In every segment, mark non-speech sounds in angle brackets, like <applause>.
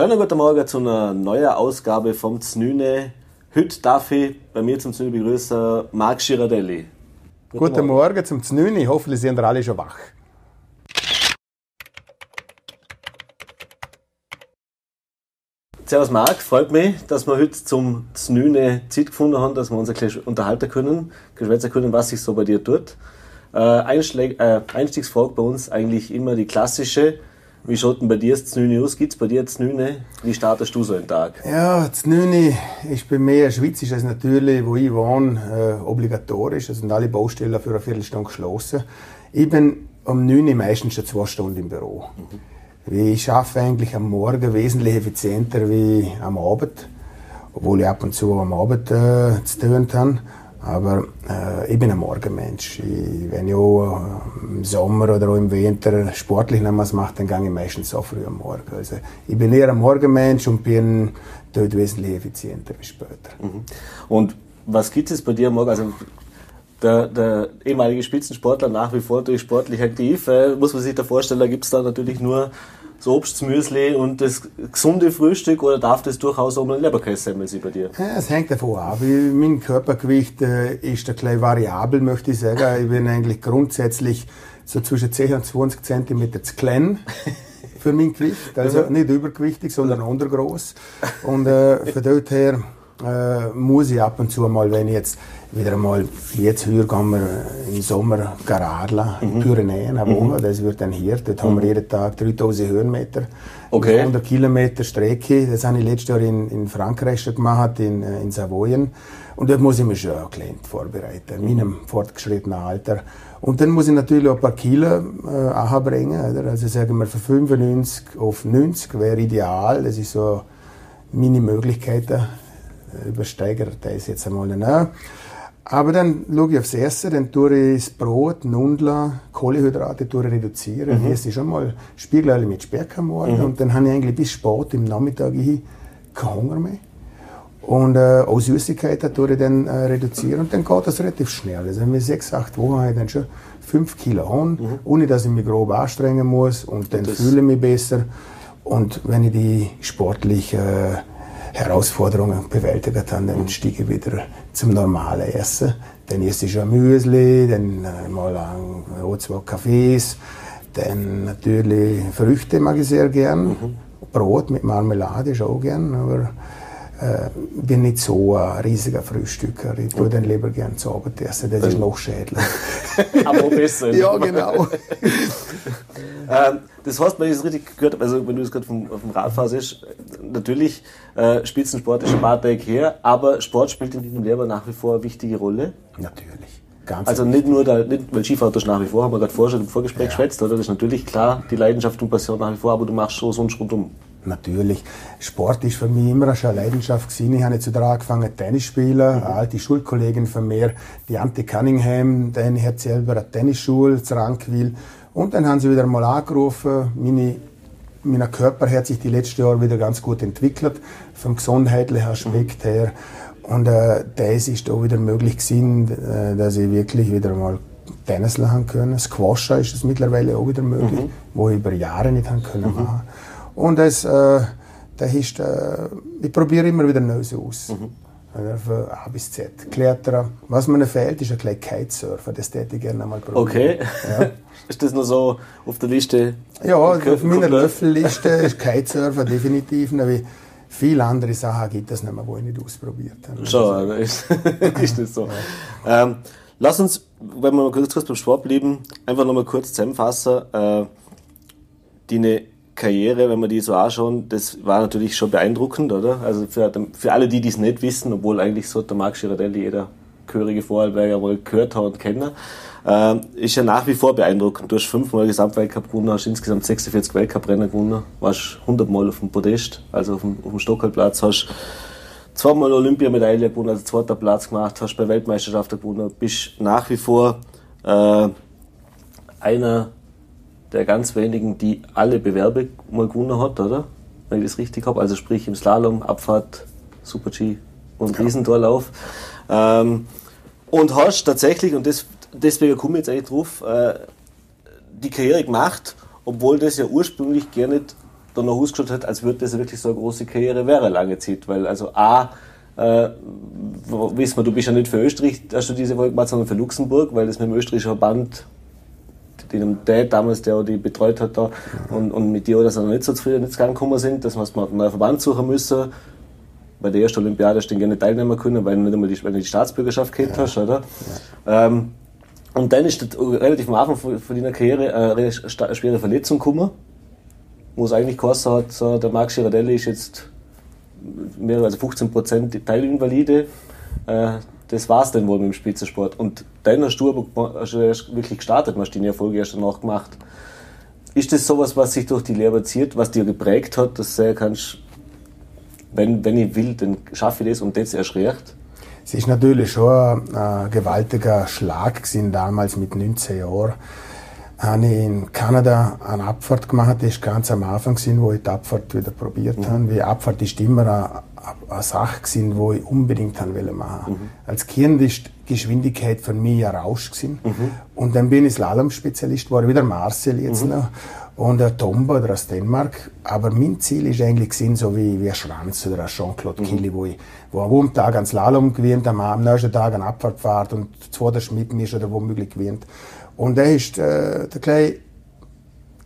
Schönen guten Morgen zu einer neuen Ausgabe vom Znüne. Heute darf ich bei mir zum Znüne begrüßen Marc Girardelli. Guten, guten Morgen. Morgen zum Znüne. Hoffentlich sind alle schon wach. Servus Marc, freut mich, dass wir heute zum Znüne Zeit gefunden haben, dass wir uns ein bisschen unterhalten können, geschwätzen können, was sich so bei dir tut. Äh, äh, Einstiegsfrage bei uns eigentlich immer die klassische. Wie schaut denn bei dir das Znüne aus? Gibt es bei dir das Znüne? Wie startest du so einen Tag? Ja, das Znüne ist bei mir, Schweiz ist es natürlich, wo ich wohne, äh, obligatorisch. Es sind alle Baustellen für eine Viertelstunde geschlossen. Ich bin um 9 Uhr meistens schon zwei Stunden im Büro. Mhm. Ich arbeite eigentlich am Morgen wesentlich effizienter wie am Abend. Obwohl ich ab und zu am Abend äh, zu tun habe. Aber äh, ich bin ein Morgenmensch. Ich, wenn ich auch im Sommer oder auch im Winter sportlich noch was mache, dann gehe ich meistens so früh am Morgen. Also ich bin eher ein Morgenmensch und bin dort wesentlich effizienter bis später. Mhm. Und was gibt es bei dir am Morgen? Also der, der, ehemalige Spitzensportler nach wie vor durch sportlich aktiv. Äh, muss man sich da vorstellen, da gibt es da natürlich nur das Obstmüsli und das gesunde Frühstück oder darf das durchaus auch ein Leberkässemmel sein bei dir? Ja, es hängt davon ab. Mein Körpergewicht äh, ist ein klein variabel, möchte ich sagen. Ich bin eigentlich grundsätzlich so zwischen 10 und 20 cm zu klein für mein Gewicht. Also nicht übergewichtig, sondern untergroß. Und äh, von dort her äh, muss ich ab und zu mal, wenn ich jetzt wieder einmal, jetzt hier gehen wir im Sommer Garadla, mhm. in Pyrenäen, eine Woche, mhm. das wird dann hier, dort mhm. haben wir mhm. jeden Tag 3000 Höhenmeter, okay. 100 Kilometer Strecke, das habe ich letztes Jahr in, in Frankreich schon gemacht, in, äh, in Savoyen, und dort muss ich mich schon bisschen vorbereiten, in meinem fortgeschrittenen Alter. Und dann muss ich natürlich auch ein paar Kilo äh, anbringen, oder? also sagen wir von 95 auf 90 wäre ideal, das ist so meine Möglichkeiten, übersteigert das jetzt einmal nicht. Aber dann schaue ich aufs Essen, dann tue ich das Brot, Nudler, Kohlenhydrate reduzieren. Mhm. Esse schon mal Spiegelei mit Speck am Morgen mhm. und dann habe ich eigentlich bis spät im Nachmittag hin keinen Hunger mehr. Und äh, auch Süßigkeiten tue ich dann äh, reduzieren und dann geht das relativ schnell. Also wenn wir sechs, acht Wochen habe ich dann schon fünf Kilo haben, mhm. ohne dass ich mich grob anstrengen muss und dann fühle ich mich besser. Und wenn ich die sportlich äh, Herausforderungen bewältigt habe, dann stiege ich wieder zum normalen Essen. Dann esse ich schon Müsli, dann äh, mal ein, zwei Kaffees, dann natürlich Früchte mag ich sehr gern. Mhm. Brot mit Marmelade ist auch gern, aber bin nicht so ein riesiger Frühstücker. Ich tue dann lieber gern zu Abend essen, das ist noch schädlich. <laughs> aber besser. <laughs> ja, genau. <laughs> ähm, das heißt, wenn ich es richtig gehört habe, also wenn du es gerade vom, vom Radfahren siehst, natürlich äh, Spitzensport ist ein paar Tage her, aber Sport spielt in diesem Leben nach wie vor eine wichtige Rolle. Natürlich. Ganz also nicht nur, da, nicht, weil Skifahrer ist nach wie vor, haben wir gerade vorher schon im Vorgespräch ja. geschwätzt, oder? Das ist natürlich klar, die Leidenschaft und Passion nach wie vor, aber du machst schon sonst rundum. Natürlich. Sport ist für mich immer schon eine Leidenschaft gewesen. Ich habe jetzt wieder angefangen, Tennis spielen. Mhm. Eine alte Schulkollegin von mir, die Ante Cunningham, die hat selber eine Tennisschule zu Rankwil. Und dann haben sie wieder mal angerufen. Meine, mein Körper hat sich die letzten Jahre wieder ganz gut entwickelt, vom gesundheitlichen Aspekt her. Und äh, das ist da wieder möglich gewesen, äh, dass ich wirklich wieder mal Tennis lernen können. Squasher ist es mittlerweile auch wieder möglich, mhm. wo ich über Jahre nicht haben können mhm. machen. Und das, äh, das ist, äh, ich probiere immer wieder Neues aus. Mhm. Von A bis Z. Kletterer. Was mir fehlt, ist ein kleiner Kitesurfer. Das hätte ich gerne einmal probieren. Okay. Ja. <laughs> ist das noch so auf der Liste? Ja, auf meiner Löffelliste <laughs> ist Kitesurfer definitiv. Wie viele andere Sachen gibt es nicht mehr, die ich nicht ausprobiert habe. Schon, ist, <laughs> ist das so. Ja. Ähm, lass uns, wenn wir mal kurz, kurz beim Sport bleiben, einfach nochmal kurz zusammenfassen. Äh, deine Karriere, wenn wir die so anschauen, das war natürlich schon beeindruckend, oder? Also für, für alle, die dies nicht wissen, obwohl eigentlich so der Marc Girardelli jeder gehörige Vorarlberger wohl gehört hat und kennt, äh, ist ja nach wie vor beeindruckend. Du hast fünfmal Gesamtweltcup gewonnen, hast insgesamt 46 Weltcuprennen gewonnen, warst 100 Mal auf dem Podest, also auf dem, auf dem Stockholmplatz, hast zweimal Olympiamedaille gewonnen, also zweiter Platz gemacht, hast bei Weltmeisterschaften gewonnen, bist nach wie vor äh, einer der ganz wenigen, die alle Bewerbe mal gewonnen hat, oder? Wenn ich das richtig habe. Also sprich im Slalom, Abfahrt, Super-G und ja. Riesentorlauf. Ähm, und hast tatsächlich, und das, deswegen komme ich jetzt eigentlich drauf, äh, die Karriere gemacht, obwohl das ja ursprünglich gar nicht danach ausgeschaut hat, als würde das wirklich so eine große Karriere wäre lange Zeit. Weil also A, äh, wissen wir, du bist ja nicht für Österreich, hast du diese Folge gemacht, sondern für Luxemburg, weil das mit dem österreichischen Verband, dem Dad damals, der die betreut hat da, und, und mit dir, dass er noch nicht so zufrieden ins Gang gekommen sind, dass wir einen neuen Verband suchen müssen. Bei der ersten Olympiade hast du gerne teilnehmen können, weil du nicht einmal die, weil du die Staatsbürgerschaft gehabt hast, oder? Ähm, und dann ist relativ am Anfang von deiner Karriere eine schwere Verletzung gekommen, wo es eigentlich geheißen hat, so, der Max Girardelli ist jetzt mehr als 15 Prozent Teilinvalide. Äh, das war es dann wohl mit dem Spitzensport. Und dann hast du aber wirklich gestartet, hast deine Erfolge erst danach gemacht. Ist das sowas, was sich durch die Lehre zieht, was dir geprägt hat, dass du sagen kannst, wenn, wenn ich will, dann schaffe ich das und das erst recht? Es ist natürlich schon ein gewaltiger Schlag gewesen, damals mit 19 Jahren. Habe ich in Kanada eine Abfahrt gemacht, das war ganz am Anfang, gewesen, wo ich die Abfahrt wieder probiert mhm. habe. Die Abfahrt ist immer eine, Sache, gewesen, die ich unbedingt haben wollte machen. Mhm. Als Kind ist die Geschwindigkeit für mich ein Rausch. Gewesen. Mhm. Und dann bin ich Slalom-Spezialist geworden, wieder Marcel jetzt mhm. noch und ein Tomba aus Dänemark. Aber mein Ziel ist eigentlich gewesen, so wie, wie ein Schranz oder ein Jean-Claude mhm. Killy, wo ich, wo am Tag ans Slalom gewinnt, am, am nächsten Tag eine Abfahrt fährt und zwei Schmidt ist oder womöglich gewinnt. Und der ist, äh, der gleich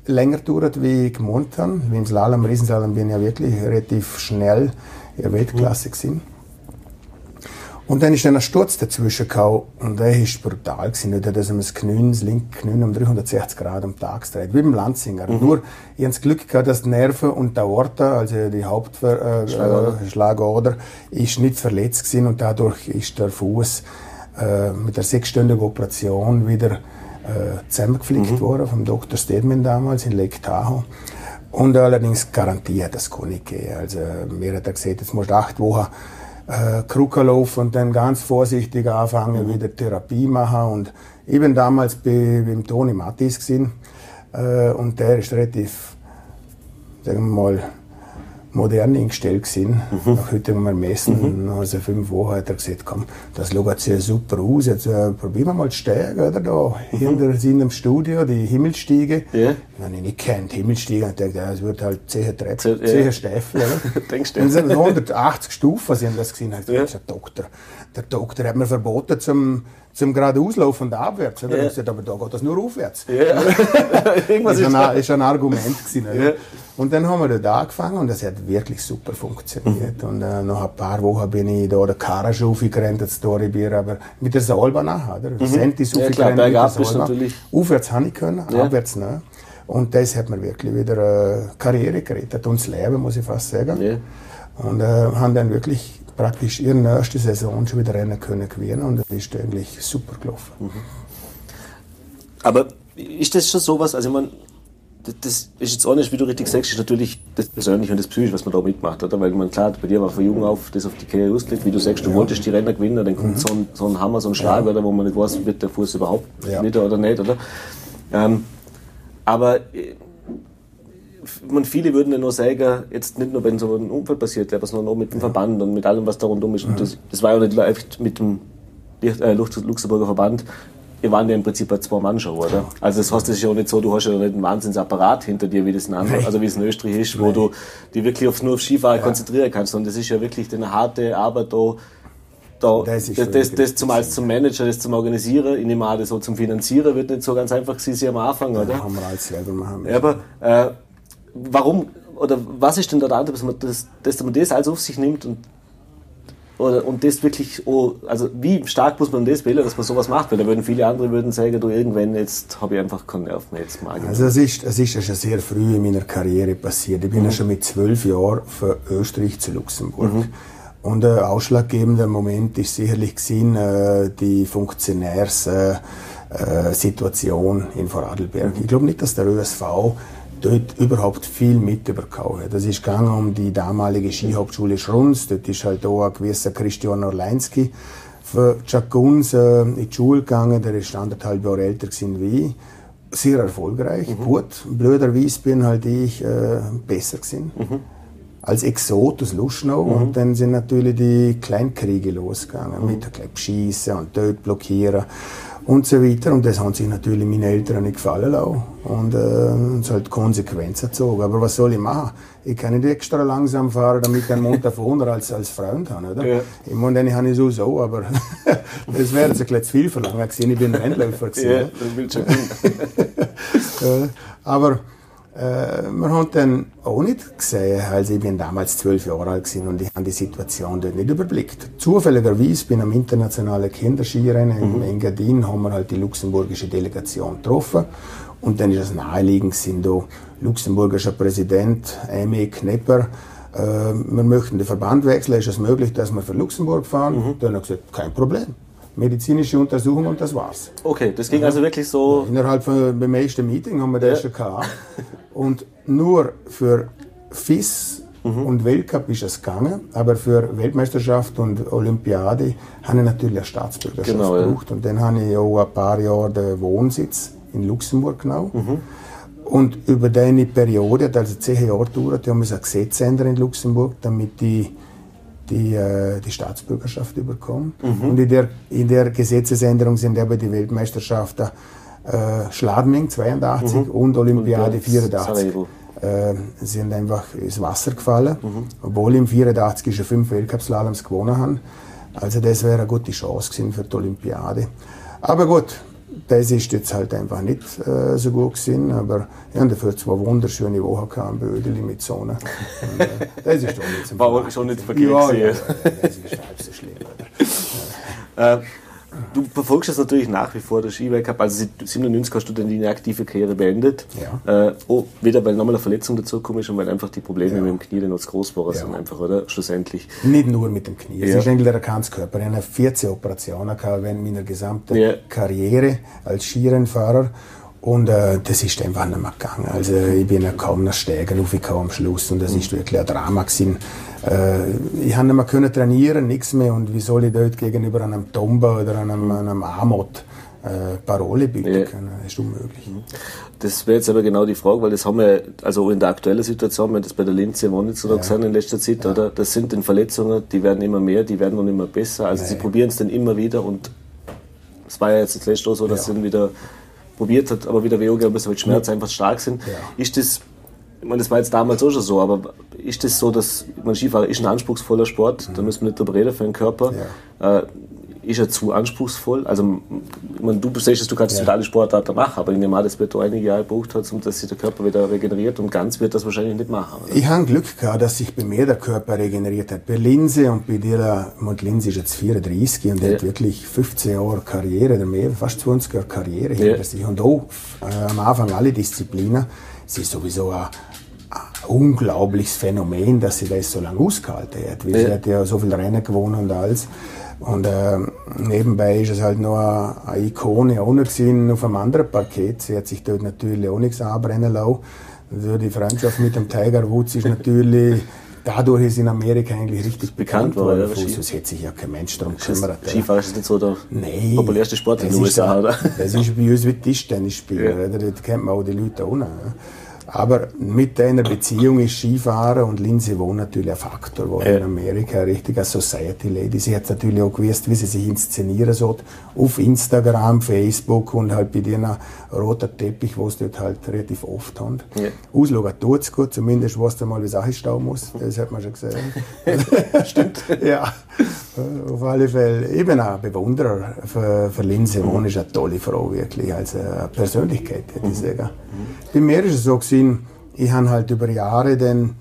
länger gedauert, wie ich gemeint habe. Wie im Slalom, Riesenslalom bin ich ja wirklich relativ schnell der Weltklasse gewesen. Und dann ist dann ein Sturz dazwischen gekommen und der ist brutal gewesen. Nicht, dass er das Knie, das linke Knie um 360 Grad am Tag dreht, wie beim Lanzinger. Mhm. Nur, ich habe das Glück gehabt, dass die Nerven und der Aorta, also die Hauptschlagader, äh, ist nicht verletzt gewesen und dadurch ist der Fuß äh, mit der sechsstündigen Operation wieder äh, zusammengeflickt mhm. worden vom Dr. Stedman damals in Lake Tahoe. Und allerdings garantiert das kann nicht gehen. Also mir hat er gesagt, jetzt musst du acht Wochen äh, Krücke laufen und dann ganz vorsichtig anfangen, mhm. wieder Therapie machen. Und ich bin damals bei, beim Toni Mattis gewesen, äh, und der ist relativ, sagen wir mal, modern eingestellt gewesen. Mhm. Nach heutigen Messen, mhm. also fünf Wochen hat er gesagt, komm, das schaut sehr super aus, jetzt äh, probieren wir mal die Steiger, oder da, mhm. hinter seinem Studio, die Himmelstiege. Ja. Wenn ich nicht kennt, Himmelstiege, und dachte, ja, es wird halt zehn Treppen, ja. zehn Steifen, oder? <laughs> Denkst du? Und sind 180 Stufen, haben das gesehen, hat gesagt, ja. der Doktor, der Doktor hat mir verboten zum, zum geradeauslaufen und abwärts. Oder? Ja. Gesagt, aber da geht das nur aufwärts. Ja. <laughs> Irgendwas ist, ein, ist ein Argument gewesen. Ja. Und dann haben wir da angefangen und das hat wirklich super funktioniert. Mhm. Und äh, nach ein paar Wochen bin ich da der Karaj aufgerannt, das Storybier, aber mit der Salba nachher. Oder? Mhm. Sentis ja, klar, mit der. Natürlich. Aufwärts habe ich können, ja. abwärts nicht. Und das hat mir wirklich wieder äh, Karriere gerettet und das Leben, muss ich fast sagen. Ja. Und äh, haben dann wirklich praktisch ihre nächste Saison schon wieder rennen können gewinnen und das ist eigentlich super gelaufen. Mhm. Aber ist das schon sowas, also ich meine, das ist jetzt auch nicht, wie du richtig sagst, ist natürlich das Persönliche und das Psychische, was man da mitmacht, oder? Weil man, klar, bei dir war von jung auf das auf die Karriere ausgelegt, wie du sagst, du ja. wolltest die Renner gewinnen, dann kommt mhm. so, ein, so ein Hammer, so ein Schlag, ja. oder, wo man nicht weiß, wird der Fuß überhaupt ja. wieder oder nicht, oder? Ähm, aber äh, man, viele würden ja nur sagen, jetzt nicht nur wenn so ein Unfall passiert, aber sondern auch mit dem Verband und mit allem, was da rundum ist. Und das, das war ja nicht leicht mit dem äh, Luxemburger Verband. Wir waren ja im Prinzip eine Zwei-Mann-Show, oder? Also das heißt, das ist ja auch nicht so, du hast ja nicht einen Wahnsinnsapparat hinter dir, wie das in anderen, also wie es in Österreich ist, wo du die wirklich aufs, nur auf Skifahren ja. konzentrieren kannst. Und das ist ja wirklich eine harte Arbeit da, da, das, das, das, das zum, als zum Manager, das zum Organisieren, nehme an, das so zum Finanzieren wird nicht so ganz einfach sein am Anfang, oder? Ja, haben wir alles selber machen. Ja, aber äh, warum oder was ist denn der Antrieb, dass man das, dass man das alles auf sich nimmt und oder, und das wirklich, oh, also wie stark muss man das wählen, dass man sowas macht? Weil da würden viele andere würden sagen, du irgendwann, jetzt habe ich einfach keinen Nerv mehr, jetzt mag ich Also es ist, es ist ja schon sehr früh in meiner Karriere passiert. Ich bin mhm. ja schon mit zwölf Jahren von Österreich zu Luxemburg. Mhm. Und ein ausschlaggebender Moment ist sicherlich gewesen, äh, die Funktionärssituation äh, in Vorarlberg. Mhm. Ich glaube nicht, dass der ÖSV dort überhaupt viel mitbekommen. Das ist gegangen um die damalige Skihauptschule Schrunz. Dort ist halt auch ein gewisser Christian Orleinski für Jaguns äh, in die Schule gegangen. Der ist anderthalb Jahre älter wie ich. Sehr erfolgreich, mhm. gut. Blöderweise bin halt ich äh, besser gewesen. Mhm. Als Exot aus Luschnau. Mhm. Und dann sind natürlich die Kleinkriege losgegangen. Mhm. Mit Schießen und dort blockieren. Und so weiter. Und das haben sich natürlich meine Eltern nicht gefallen lassen. Und äh, es halt Konsequenzen gezogen. Aber was soll ich machen? Ich kann nicht extra langsam fahren, damit ich einen Montafon als, als Freund habe, oder? Ja. Ich meine, den habe ich so, so, aber <laughs> das wäre jetzt ein bisschen zu viel verlangt gewesen. Ich bin ein Rennläufer gewesen. Ja, das will schon <laughs> äh, Aber äh, man hat dann auch nicht gesehen, also ich bin damals zwölf Jahre alt gewesen und ich habe die Situation dort nicht überblickt. Zufälligerweise bin ich am internationalen Kinderskirennen mhm. in Engadin, haben wir halt die luxemburgische Delegation getroffen und dann ist es naheliegend, sind da luxemburgischer Präsident Amy Knepper, äh, wir möchten den Verband wechseln, ist es möglich, dass wir für Luxemburg fahren? Mhm. Dann hat er gesagt, kein Problem medizinische Untersuchung und das war's. Okay, das ging ja. also wirklich so. Innerhalb von beim ersten Meeting haben wir das ja. schon gehabt. Und nur für FIS mhm. und Weltcup ist es gegangen, aber für Weltmeisterschaft und Olympiade habe ich natürlich eine Staatsbürgerschaft genau, gebraucht. Ja. Und dann habe ich auch ein paar Jahre den Wohnsitz in Luxemburg genommen. Mhm. Und über diese Periode, also zehn Jahre gedauert, haben wir ein Gesetz ändern in Luxemburg, damit die die, äh, die Staatsbürgerschaft überkommen. Mhm. Und in der, in der Gesetzesänderung sind aber die Weltmeisterschaften äh, Schladming 82 mhm. und Olympiade und 84 äh, sind einfach ins Wasser gefallen, mhm. obwohl im 84 schon fünf Weltcup-Slaloms gewonnen haben. Also das wäre eine gute Chance gewesen für die Olympiade. Aber gut, das ist jetzt halt einfach nicht äh, so gut gewesen, aber wir haben dafür zwei wunderschöne Wochen gehabt in Bödeli mit Sonne. Und, äh, das ist doch nicht so <laughs> War schon nicht verkehrt ja, ja, das ist halb so schlimm. <laughs> Äh, du verfolgst das natürlich nach wie vor, der Skiweltcup. Also 1997 hast du dann die aktive Karriere beendet. Ja. Äh, oh, wieder weil nochmal eine Verletzung dazu ist und weil einfach die Probleme ja. mit dem Knie dann noch zu groß waren, ja. einfach, oder? Schlussendlich. Nicht nur mit dem Knie. Es ist eigentlich der Erkannungskörper. Ich habe 14 Operationen gehabt während meiner gesamten Karriere als Skirennfahrer. Und äh, das ist einfach nicht mehr gegangen. Also ich bin ja kaum noch steigen aufgekommen am Schluss und das ist wirklich ein Drama gewesen. Äh, ich habe nicht mehr können trainieren, nichts mehr. Und wie soll ich dort gegenüber einem Tomba oder einem, einem Amot äh, Parole bieten ja. können? Das ist unmöglich. Mhm. Das wäre jetzt aber genau die Frage, weil das haben wir, also in der aktuellen Situation, wir haben das bei der Linze Wonitzer ja. gesehen in letzter Zeit, ja. oder? Das sind den Verletzungen, die werden immer mehr, die werden noch immer besser. Also sie probieren es dann immer wieder und es war ja jetzt das letzte Jahr so, dass ja. sie wieder probiert hat, aber wieder müssen, weil Schmerzen einfach stark sind. Ist das, ich meine, das war jetzt damals auch schon so, aber ist das so, dass, man Skifahrer ist ein anspruchsvoller Sport, mhm. da müssen wir nicht drüber reden für den Körper. Ja. Äh, ist er zu anspruchsvoll? Also, ich meine, du sagst, du kannst ja. alle Sportarten machen, aber ich nehme an, das wird einige Jahre gebraucht hat, um dass sich der Körper wieder regeneriert und ganz wird das wahrscheinlich nicht machen. Oder? Ich habe Glück gehabt, dass sich bei mir der Körper regeneriert hat. Bei Linse und bei dir, und Linse ist jetzt 34 und ja. hat wirklich 15 Jahre Karriere oder mehr, fast 20 Jahre Karriere ja. hinter sich. Und auch äh, am Anfang alle Disziplinen. Sie ist sowieso ein, ein unglaubliches Phänomen, dass sie das so lange ausgehalten hat. Weil ja. Sie hat ja so viel Rennen gewonnen und alles. Und äh, nebenbei ist es halt noch eine Ikone auch noch auf einem anderen Parkett. Sie hat sich dort natürlich auch nichts anbrennen lassen. Also die Freundschaft mit dem Tiger Woods ist natürlich dadurch ist in Amerika eigentlich richtig bekannt, bekannt worden. Ja, sonst hätte sich ja kein Mensch darum gekümmert. Skifahren ist nicht so der nee, populärste Sport in den USA, oder? Das ist bei uns wie Tischtennis spielen. Ja. Da kennt man auch die Leute auch noch. Aber mit einer Beziehung ist Skifahren und Lindsay Wohn natürlich ein Faktor, wo ja. in Amerika eine Society Lady. Sie hat natürlich auch gewusst, wie sie sich inszenieren soll. Auf Instagram, Facebook und halt bei dir roter Teppich, wo es dort halt relativ oft haben. Ja. Ausschauen tut es gut, zumindest weißt du mal, wie Sache stehen muss. Das hat man schon gesehen. <laughs> Stimmt. <laughs> ja, auf alle Fälle. Ich bin auch Bewunderer für, für Wohn, mhm. ist eine tolle Frau, wirklich. Eine Persönlichkeit, hätte ich mhm. sagen. Mhm. Bei mir ist es so gewesen, ich habe halt über Jahre dann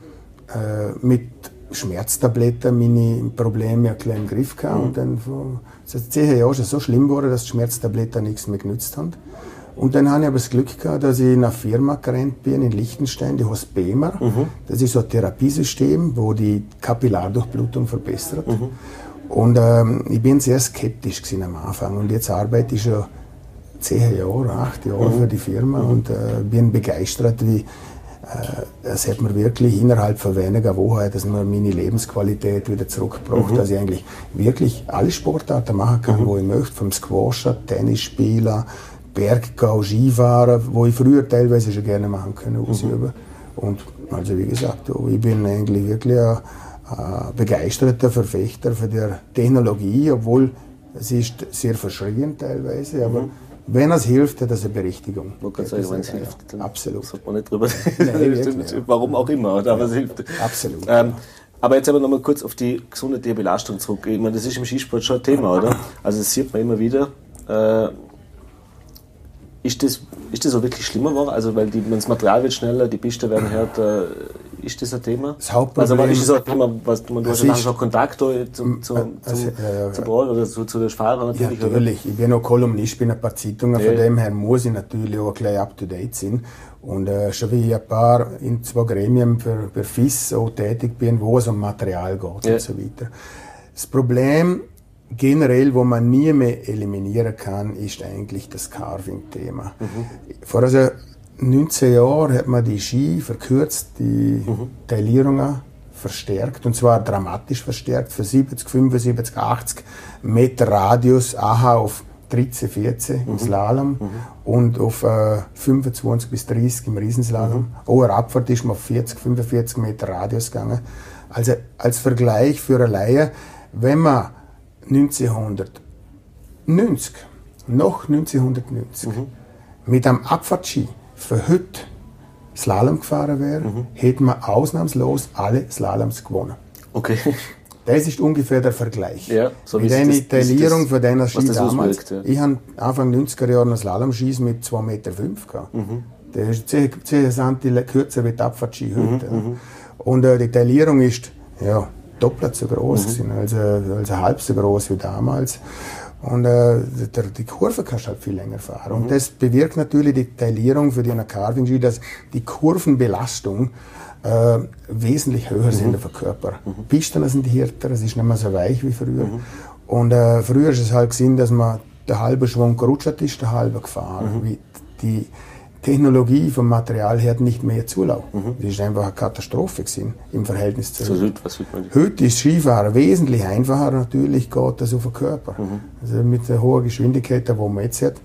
äh, mit Schmerztabletten meine Probleme ein bisschen im Griff gehabt. Mhm. Und dann vor zehn Jahren schon so schlimm wurde, dass die Schmerztabletten nichts mehr genützt haben. Und dann habe ich aber das Glück gehabt, dass ich in eine Firma gerannt bin in Liechtenstein, die heißt BEMER. Mhm. Das ist so ein Therapiesystem, wo die Kapillardurchblutung verbessert. Mhm. Und ähm, ich bin sehr skeptisch am Anfang. Und jetzt arbeite ich schon zehn Jahre, acht Jahre mhm. für die Firma mhm. und äh, bin begeistert, wie äh, es hat mir wirklich innerhalb von weniger Wochen, dass mir meine Lebensqualität wieder zurückgebracht, mhm. dass ich eigentlich wirklich alle Sportarten machen kann, mhm. wo ich möchte, vom Squasher, Tennisspieler, Berggau, Skifahren, wo ich früher teilweise schon gerne machen können, mhm. ausüben. Und also wie gesagt, ich bin eigentlich wirklich ein, ein begeisterter Verfechter für die Technologie, obwohl Es ist sehr verschrien teilweise, aber mhm. wenn es hilft, hat es eine Berechtigung. Man kann sagen, wenn es hilft, dann absolut. sollte man nicht drüber reden. Warum auch immer, aber ja. es hilft. Absolut. Ähm, aber jetzt aber nochmal kurz auf die gesundheitliche Belastung zurück. Ich meine, das ist im Skisport schon ein Thema, oder? Also das sieht man immer wieder. Äh, ist das, ist das auch wirklich schlimmer geworden? Also, weil die, das Material wird schneller, die Piste werden härter. Ist das ein Thema? Das Hauptproblem, also, ist das ein Thema, was, du hast ja schon Kontakt zum, zum, zum, also, ja, ja, zum Brot oder zu, zu den Fahrern natürlich? Ja, natürlich. Oder? Ich bin noch Kolumnist, bin ein paar Zeitungen, von dem her muss ich natürlich auch gleich up to date sein. Und äh, schon wie ich ein paar in zwei Gremien für, für FIS auch tätig bin, wo es um Material geht und so weiter. Das Problem generell, wo man nie mehr eliminieren kann, ist eigentlich das Carving-Thema. Mhm. Vor also 19 Jahren hat man die Ski verkürzt, die mhm. Taillierungen verstärkt, und zwar dramatisch verstärkt, für 70, 75, 80 Meter Radius, aha, auf 13, 14 im mhm. Slalom mhm. und auf äh, 25 bis 30 im Riesenslalom. Mhm. Auch Abfahrt ist man auf 40, 45 Meter Radius gegangen. Also als Vergleich für eine Laie, wenn man 1990, noch 1990, mhm. mit einem Abfahrtski für heute Slalom gefahren wäre, mhm. hätte man ausnahmslos alle Slaloms gewonnen. Okay. Das ist ungefähr der Vergleich. Ja, so mit einer Taillierung für deiner Ski damals. Auswirkt, ja. Ich habe Anfang 90er Jahre einen Slalom-Skis mit 2,5 Meter. Mhm. Der ist 10, 10 cm kürzer wie die Abfahrtski heute. Mhm, mhm. Und äh, die Taillierung ist ja, doppelt so groß, mhm. also, also halb so groß wie damals. Und äh, der, die Kurve kannst du halt viel länger fahren. Und mhm. das bewirkt natürlich die Taillierung für die Carving Ski, dass die Kurvenbelastung äh, wesentlich höher mhm. sind auf dem Körper. Mhm. Pisten sind härter, es ist nicht mehr so weich wie früher. Mhm. Und äh, früher ist es halt gesehen, dass man der halbe Schwung gerutscht ist, der halbe gefahren. Mhm. Wie die Technologie vom Material her nicht mehr Zulauf. Mhm. Das ist einfach eine Katastrophe gewesen, im Verhältnis zu heute. Heute ist Skifahren wesentlich einfacher, natürlich geht das auf den Körper. Mhm. Also mit der hohen Geschwindigkeit, die man jetzt hat,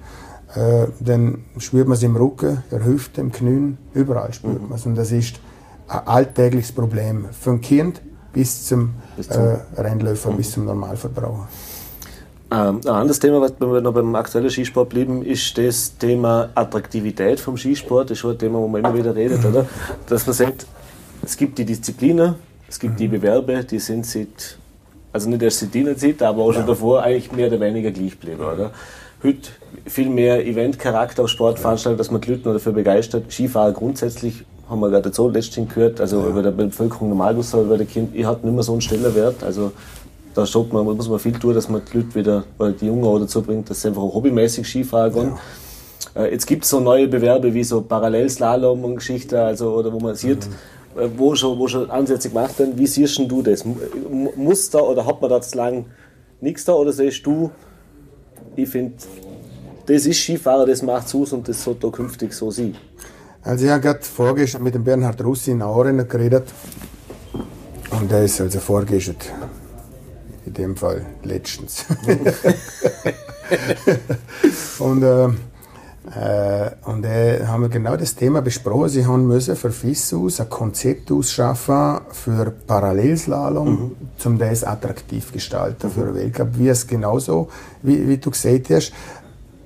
äh, dann spürt man es im Rücken, der Hüfte, im Knien, überall spürt mhm. man es. Und das ist ein alltägliches Problem, vom Kind bis zum, bis zum äh, Rennläufer, bis mhm. zum Normalverbraucher. Ähm, ein anderes Thema, was wir noch beim aktuellen Skisport bleiben, ist das Thema Attraktivität vom Skisport. Das ist schon ein Thema, wo man immer wieder redet, oder? Dass man sagt, es gibt die Disziplinen, es gibt die. Bewerbe, die sind seit, also nicht erst seit dieser Zeit, aber auch schon ja. davor eigentlich mehr oder weniger gleich geblieben, oder? Heute viel mehr Eventcharakter auf Sportveranstaltungen, dass man die Leute dafür begeistert. Skifahrer grundsätzlich haben wir gerade so letztens gehört, also ja. über der Bevölkerung normal über die Kinder, ich hatte nicht mehr so einen Stellenwert. Also da schaut man, muss man viel tun, dass man die Leute wieder, oder die Jungen auch dazu bringt, dass sie einfach hobbymäßig Skifahren gehen. Ja. Äh, jetzt gibt es so neue Bewerbe wie so Parallelslalom und Geschichte, also, oder wo man sieht, mhm. Äh, wo, schon, wo schon Ansätze gemacht werden. Wie siehst du das? Muss da oder hat man da zu lang nichts da oder siehst du, ich finde, das ist Skifahrer, das macht aus und das sollte da künftig so sein? Also ich habe gerade vorgestern mit dem Bernhard Russi in Auren geredet und der ist also vorgestern dem Fall letztens. <laughs> und äh, äh, und äh, haben wir genau das Thema besprochen. Sie haben müssen für FISUS ein Konzept ausschaffen für Parallelslalom, mhm. um das attraktiv gestalten mhm. für den Weltcup. Wie es genauso, wie, wie du gesagt hast,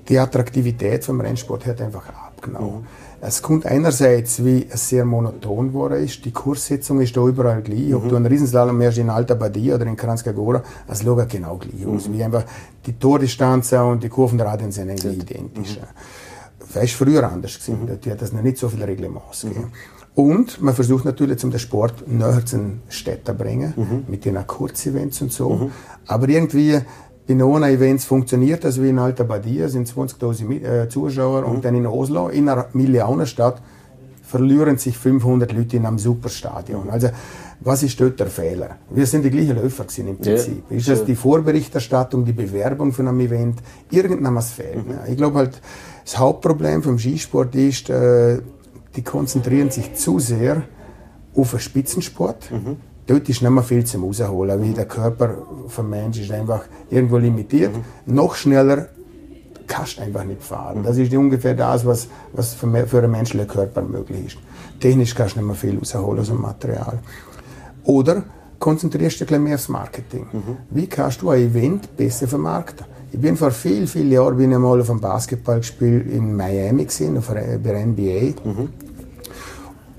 die Attraktivität vom Rennsport hat einfach abgenommen. Mhm. Es kommt einerseits, wie es sehr monoton geworden ist. Die Kurssetzung ist da überall gleich. Mhm. Ob du einen Riesenslalom machst in Alta Badia oder in Kranjska Gora, es schaut genau gleich aus. Mhm. Wie einfach die Tordistanzen und die Kurvenradien sind eigentlich identisch. Mhm. Das war früher anders gewesen. Mhm. Da hat es noch nicht so viele Reglements gegeben. Mhm. Und man versucht natürlich, um den Sport näher zu den Städten zu bringen, mhm. mit den Kurzevents und so. Mhm. Aber irgendwie in Nona Events funktioniert das wie in Alta Badia, sind 20.000 äh, Zuschauer mhm. und dann in Oslo, in einer Millionenstadt, verlieren sich 500 Leute in einem Superstadion. Also, was ist dort der Fehler? Wir sind die gleichen Läufer gewesen im Prinzip. Ja, ist das die Vorberichterstattung, die Bewerbung von einem Event? Irgendwas fehlt. Mhm. Ich glaube halt, das Hauptproblem vom Skisport ist, äh, die konzentrieren sich zu sehr auf den Spitzensport. Mhm dort ist nicht mehr viel zum rausholen, weil der Körper vom Menschen ist einfach irgendwo limitiert. Mhm. Noch schneller kannst du einfach nicht fahren. Das ist ungefähr das, was, was für, für einen menschlichen Körper möglich ist. Technisch kannst du nicht mehr viel rausholen aus dem Material. Oder konzentrierst du dich mehr aufs Marketing. Mhm. Wie kannst du ein Event besser vermarkten? Ich bin vor vielen, vielen Jahren bin ich mal auf einem Basketballspiel in Miami gesehen, auf der, NBA. Mhm.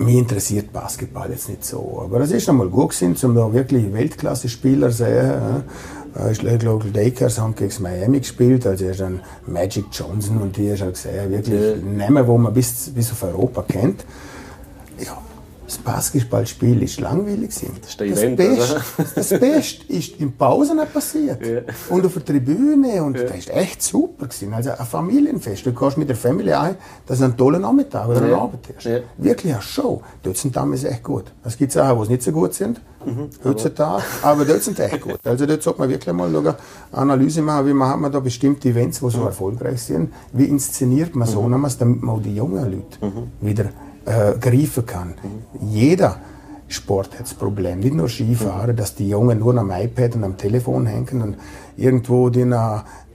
Mich interessiert Basketball jetzt nicht so, aber es ist einmal gut gewesen, um da wirklich Weltklasse-Spieler zu sehen. Ja. Ich glaube, Lakers haben gegen Miami gespielt, also ist dann Magic Johnson und die ist halt gesehen, wirklich ja. Namen, wo man bis, bis auf Europa kennt. Das Basketballspiel ist langweilig. Das, das, Event, Beste, <laughs> das Beste ist in Pausen passiert. Ja. Und auf der Tribüne. Und ja. das ist echt super. Gewesen. Also ein Familienfest. Du kannst mit der Familie ein, dass du einen tollen Nachmittag oder ja. Abend hast. Ja. Wirklich eine Show. Dort sind damals echt gut. Es gibt Sachen, es nicht so gut sind. Mhm. Heutzutage. Aber dort sind echt gut. Also dort sollte man wirklich mal eine Analyse machen, wie man hat man da bestimmte Events, die so mhm. erfolgreich sind. Wie inszeniert man so, mhm. damit man auch die jungen Leute mhm. wieder äh, greifen kann. Jeder Sport hat das Problem, nicht nur Skifahren, mhm. dass die Jungen nur am iPad und am Telefon hängen und irgendwo die,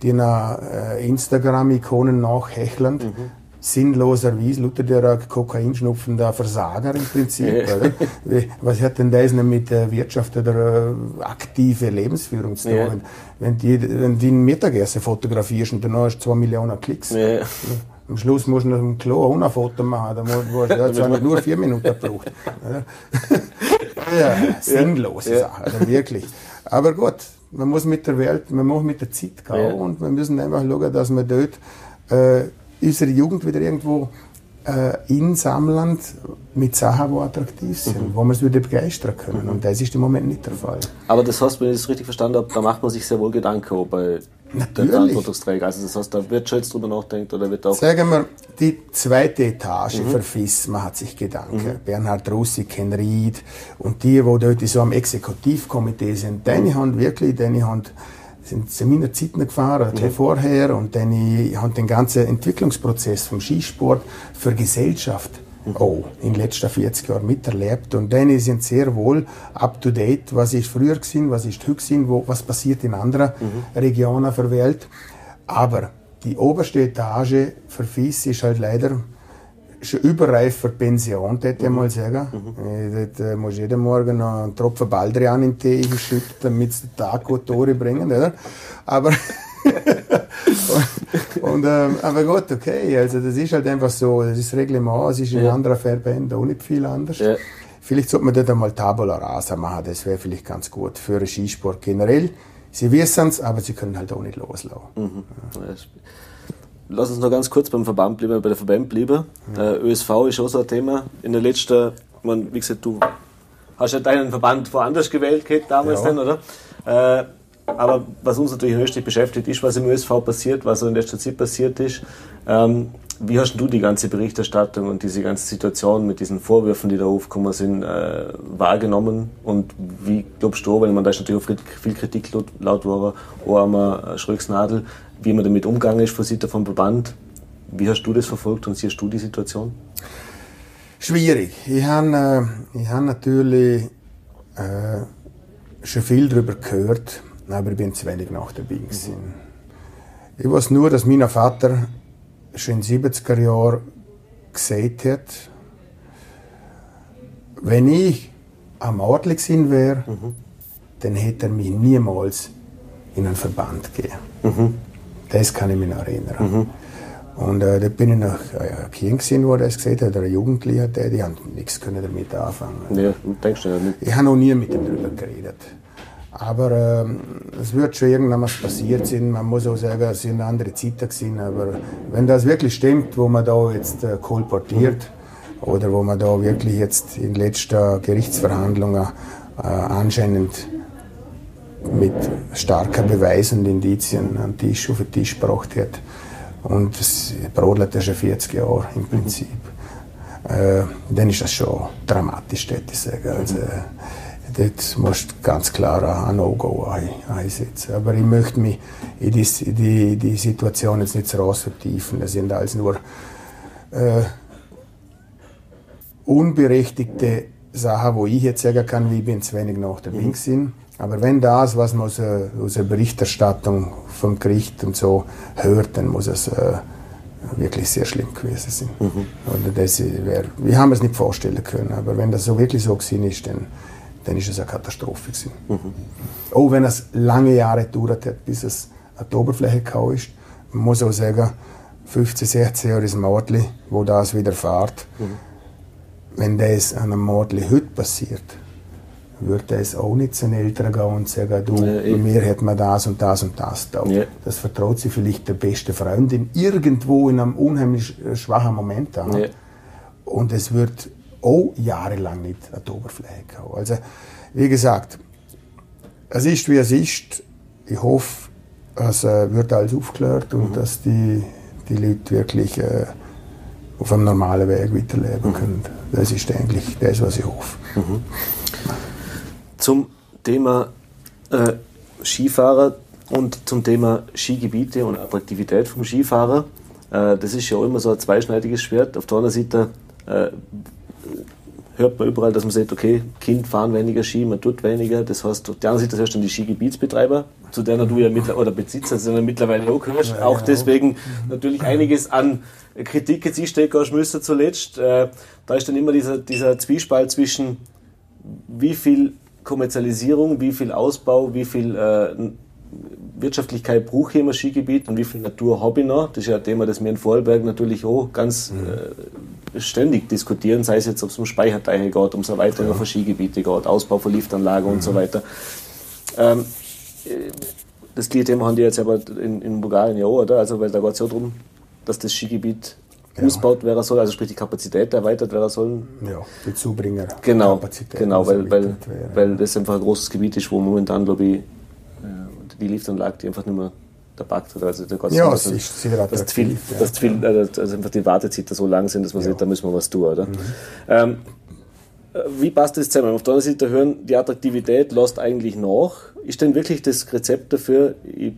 die äh, Instagram-Ikonen nachhecheln. Mhm. Sinnloserweise, Luther der Kokainschnupfender Versager im Prinzip. Ja. Was hat denn das mit der Wirtschaft oder äh, aktive Lebensführung zu tun? Ja. Wenn, die, wenn die ein Mittagessen fotografierst und danach hast du zwei Millionen Klicks. Ja. Am Schluss musst du noch im Klo auch ein Foto machen. Da musst <laughs> du nur vier Minuten gebraucht. <laughs> ja, sinnlose ja. Sache, also wirklich. Aber gut, man muss mit der Welt, man muss mit der Zeit gehen ja. und wir müssen einfach schauen, dass wir dort äh, unsere Jugend wieder irgendwo äh, insammeln mit Sachen, die attraktiv sind, mhm. wo wir es wieder begeistern können. Mhm. Und das ist im Moment nicht der Fall. Aber das heißt, wenn ich das richtig verstanden habe, da macht man sich sehr wohl Gedanken bei Natürlich. der Verantwortungsträger. Also das heißt, da wird jetzt drüber nachdenkt oder wird auch... Sagen wir, die zweite Etage mhm. für FIS, man hat sich Gedanken. Mhm. Bernhard Russi, Ken Ried und die, die dort so am Exekutivkomitee sind, mhm. die haben wirklich, die haben sind Seminarzeiten gefahren, mhm. vorher, und dann haben den ganzen Entwicklungsprozess vom Skisport für Gesellschaft oh, in den letzten 40 Jahren miterlebt. Und dann sind sehr wohl up to date, was ist früher gewesen, was ist heute gewesen, wo, was passiert in anderen mhm. Regionen der Welt. Aber die oberste Etage für FIS ist halt leider schon überreif für Pension, würde ich mhm. mal sagen. Mhm. Äh, dort äh, muss jeden Morgen noch einen Tropfen Baldrian in den Tee schütten, damit sie den Tag gut durchbringen. Oder? Aber <laughs> und, ähm, aber gut, okay, also das ist halt einfach so, das ist Reglement, es ist in ja. anderen Verbänden auch nicht viel anders. Ja. Vielleicht sollte man dort einmal Tabula Rasa machen, das wäre vielleicht ganz gut für den Skisport generell. Sie wissen es, aber sie können halt auch nicht loslassen. Mhm. Ja. Lass uns noch ganz kurz beim Verband bleiben, bei der Verband bleiben. Ja. Äh, ÖSV ist auch so ein Thema. In der letzten, man, wie gesagt, du hast ja deinen Verband woanders gewählt damals ja. dann, oder? Äh, aber was uns natürlich höchstlich beschäftigt, ist, was im ÖSV passiert, was in letzter Zeit passiert ist. Ähm, wie hast du die ganze Berichterstattung und diese ganze Situation mit diesen Vorwürfen, die da aufgekommen sind, äh, wahrgenommen? Und wie glaubst du, weil man da ist natürlich auch viel Kritik laut, laut war, auch einmal Schröcksnadel, wie man damit umgegangen ist von vom Verband? Wie hast du das verfolgt und siehst du die Situation? Schwierig. Ich habe äh, hab natürlich äh, schon viel darüber gehört, aber ich bin zu wenig nach dabei gewesen. Mhm. Ich weiß nur, dass mein Vater schon in den 70er Jahren gesagt hat, wenn ich am Adel gewesen wäre, mhm. dann hätte er mich niemals in einen Verband gegeben. Mhm. Das kann ich mich noch erinnern. Mhm. Und äh, da bin ich noch äh, Kind gewesen, wo er das gesagt hat, oder ein Jugendlicher, die haben nichts können damit anfangen. Ja, denkst du ja nicht. Ich habe noch nie mit ihm darüber geredet. Aber ähm, es wird schon irgendwann was passiert sein. Man muss auch sagen, es sind andere Zeiten gewesen. Aber wenn das wirklich stimmt, wo man da jetzt äh, kolportiert oder wo man da wirklich jetzt in letzter Gerichtsverhandlungen äh, anscheinend mit starken Beweisen und Indizien an Tisch auf den Tisch gebracht hat. Und das brodelt ja schon 40 Jahre im Prinzip. Äh, dann ist das schon dramatisch, würde ich sagen. Also, dort musst du ganz klar ein No-Go einsetzen. Aber ich möchte mich in die, die, die Situation jetzt nicht so vertiefen. Das sind alles nur äh, unberechtigte Sachen, wo ich jetzt sagen kann, wie ich bin zu wenig nach der Wink sind. Aber wenn das, was man aus, aus der Berichterstattung vom Gericht und so hört, dann muss es äh, wirklich sehr schlimm gewesen sein. Mhm. Oder das wär, wir haben es nicht vorstellen können, aber wenn das so wirklich so gewesen ist, dann dann ist es eine Katastrophe gewesen. Mhm. Auch wenn es lange Jahre gedauert hat, bis es an die Oberfläche gekommen ist. Man muss auch sagen, 15, 16 Jahre ist ein Mordli, wo das widerfährt. Mhm. Wenn das an einem Mordli heute passiert, würde es auch nicht zu den Eltern gehen und sagen, du, ja, mir hat man das und das und das da. Ja. Das vertraut sie vielleicht der beste Freundin irgendwo in einem unheimlich schwachen Moment an. Ja. Und es wird auch jahrelang nicht an die Oberfläche kommen. Also, wie gesagt, es ist, wie es ist. Ich hoffe, es äh, wird alles aufgeklärt und mhm. dass die, die Leute wirklich äh, auf einem normalen Weg weiterleben mhm. können. Das ist eigentlich das, was ich hoffe. Mhm. Zum Thema äh, Skifahrer und zum Thema Skigebiete und Attraktivität vom Skifahrer. Äh, das ist ja immer so ein zweischneidiges Schwert. Auf der anderen Seite äh, hört man überall, dass man sagt, okay, Kind fahren weniger Ski, man tut weniger. Das heißt, auf der anderen Seite hast du dann die Skigebietsbetreiber, zu denen du ja mittlerweile, oder Besitzer, also mittlerweile auch gehörst. Ja, auch deswegen auch. natürlich einiges an Kritik jetzt einstecken müssen zuletzt. Äh, da ist dann immer dieser, dieser Zwiespalt zwischen wie viel Kommerzialisierung, wie viel Ausbau, wie viel äh, Wirtschaftlichkeit brauche ich im Skigebiet und wie viel Natur habe ich noch. Das ist ja ein Thema, das wir in Vorarlberg natürlich auch ganz mhm. äh, ständig diskutieren, sei es jetzt, ob es um Speicherteiche geht, um Erweiterung ja. von Skigebiete geht, Ausbau von Liftanlagen mhm. und so mhm. weiter. Ähm, äh, das Thema haben die jetzt aber in, in Bulgarien ja auch, oder? Also, weil da geht es ja darum, dass das Skigebiet ja. ausgebaut werden soll, also sprich die Kapazität erweitert werden soll. Ja, die Zubringer. Genau, genau weil, weil, weil das einfach ein großes Gebiet ist, wo momentan, glaube ich, die Liftanlage, die einfach nicht mehr der packt. Also da ja, es ist sehr dass, viel, ja. dass viel, also einfach die Wartezeiten so lang sind, dass man ja. sagt, da müssen wir was tun. Oder? Mhm. Ähm, wie passt das zusammen? Auf der anderen Seite hören, die Attraktivität lässt eigentlich nach. Ist denn wirklich das Rezept dafür, ich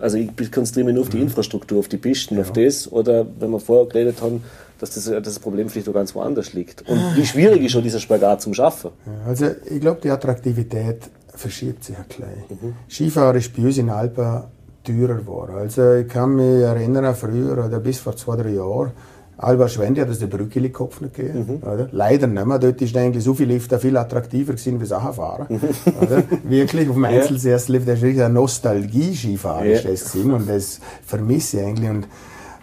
also ich konzentriere mich nur auf die mhm. Infrastruktur, auf die Pisten, ja. auf das. Oder wenn wir vorher geredet haben, dass das, dass das Problem vielleicht auch ganz woanders liegt. Und wie schwierig ist schon dieser Spagat zum Schaffen? Also ich glaube, die Attraktivität verschiebt sich ein klein. Mhm. Skifahren ist bei uns in Alpen teurer geworden. Also ich kann mich erinnern, früher oder bis vor zwei, drei Jahren, Alba Schwendi hat es den Brückeli-Kopf nicht gegeben. Mhm. Leider nicht mehr. Dort ist eigentlich so viel Lift viel attraktiver gewesen wie Sacherfahren. Mhm. Wirklich, auf dem Einzelserslift, das ist wirklich eine Nostalgie-Skifahren ja. das gewesen. Und das vermisse ich eigentlich. Und,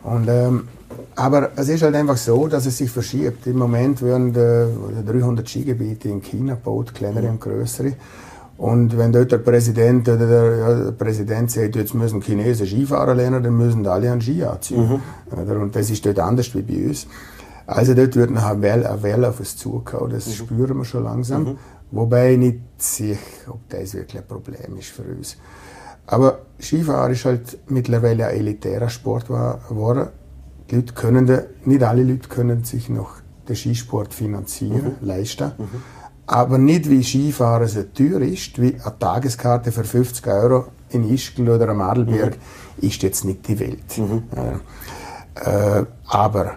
und, ähm, aber es ist halt einfach so, dass es sich verschiebt. Im Moment werden äh, 300 Skigebiete in China gebaut, kleinere mhm. und größere. Und wenn dort der Präsident oder der, ja, der Präsident sagt, jetzt müssen Chinesen Skifahren lernen, dann müssen alle einen Ski anziehen. Mhm. Und das ist dort anders wie bei uns. Also dort wird nachher eine Welle auf uns zugehauen, das mhm. spüren wir schon langsam. Mhm. Wobei ich nicht sicher, ob das wirklich ein Problem ist für uns. Aber Skifahren ist halt mittlerweile ein elitärer Sport geworden. Die Leute können, nicht alle Leute können sich noch den Skisport finanzieren, mhm. leisten. Mhm aber nicht wie Skifahren so teuer ist, wie eine Tageskarte für 50 Euro in Ischgl oder am Adelberg, mhm. ist jetzt nicht die Welt. Mhm. Äh, aber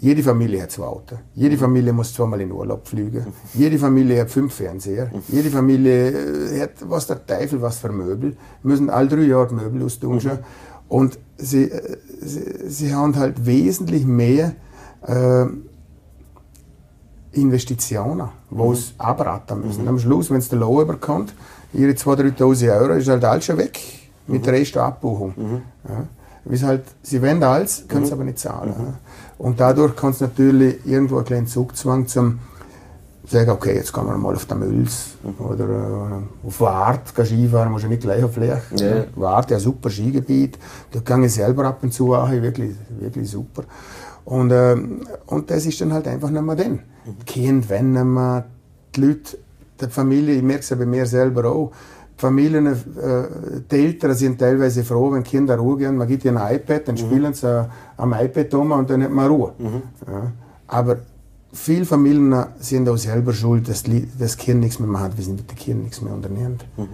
jede Familie hat zwei Autos. Jede Familie muss zweimal in Urlaub fliegen. Mhm. Jede Familie hat fünf Fernseher. Mhm. Jede Familie äh, hat was der Teufel, was für Möbel. Müssen alle drei Jahre Möbel austauschen. Mhm. Und sie, äh, sie, sie haben halt wesentlich mehr äh, Investitionen, die mhm. sie abraten müssen. Mhm. Am Schluss, wenn es der Lohn überkommt, ihre 2.000, 3.000 Euro, ist halt alles schon weg mit mhm. der Rest Abbuchung. Mhm. Ja. halt, sie wollen alles, können es mhm. aber nicht zahlen. Ja. Und dadurch kann es natürlich irgendwo einen kleinen Zugzwang zum sagen, okay, jetzt gehen wir mal auf den Mülls oder äh, auf Wart Skifahren, muss ja nicht gleich auf Lech. Ja. Wart, ja super Skigebiet, da gehe ich selber ab und zu auch, wirklich, wirklich super. Und, äh, und das ist dann halt einfach nicht mehr dann. Die Kinder wenn nicht mehr, die Leute, die Familie, ich merke es ja bei mir selber auch, die Familien, äh, die Eltern sind teilweise froh, wenn Kinder Ruhe gehen, man gibt ihnen ein iPad, dann mhm. spielen sie am iPad um und dann hat man Ruhe. Mhm. Ja. Aber viele Familien sind auch selber schuld, dass das Kind nichts mehr macht, weil sie mit den Kindern nichts mehr unternehmen. Mhm.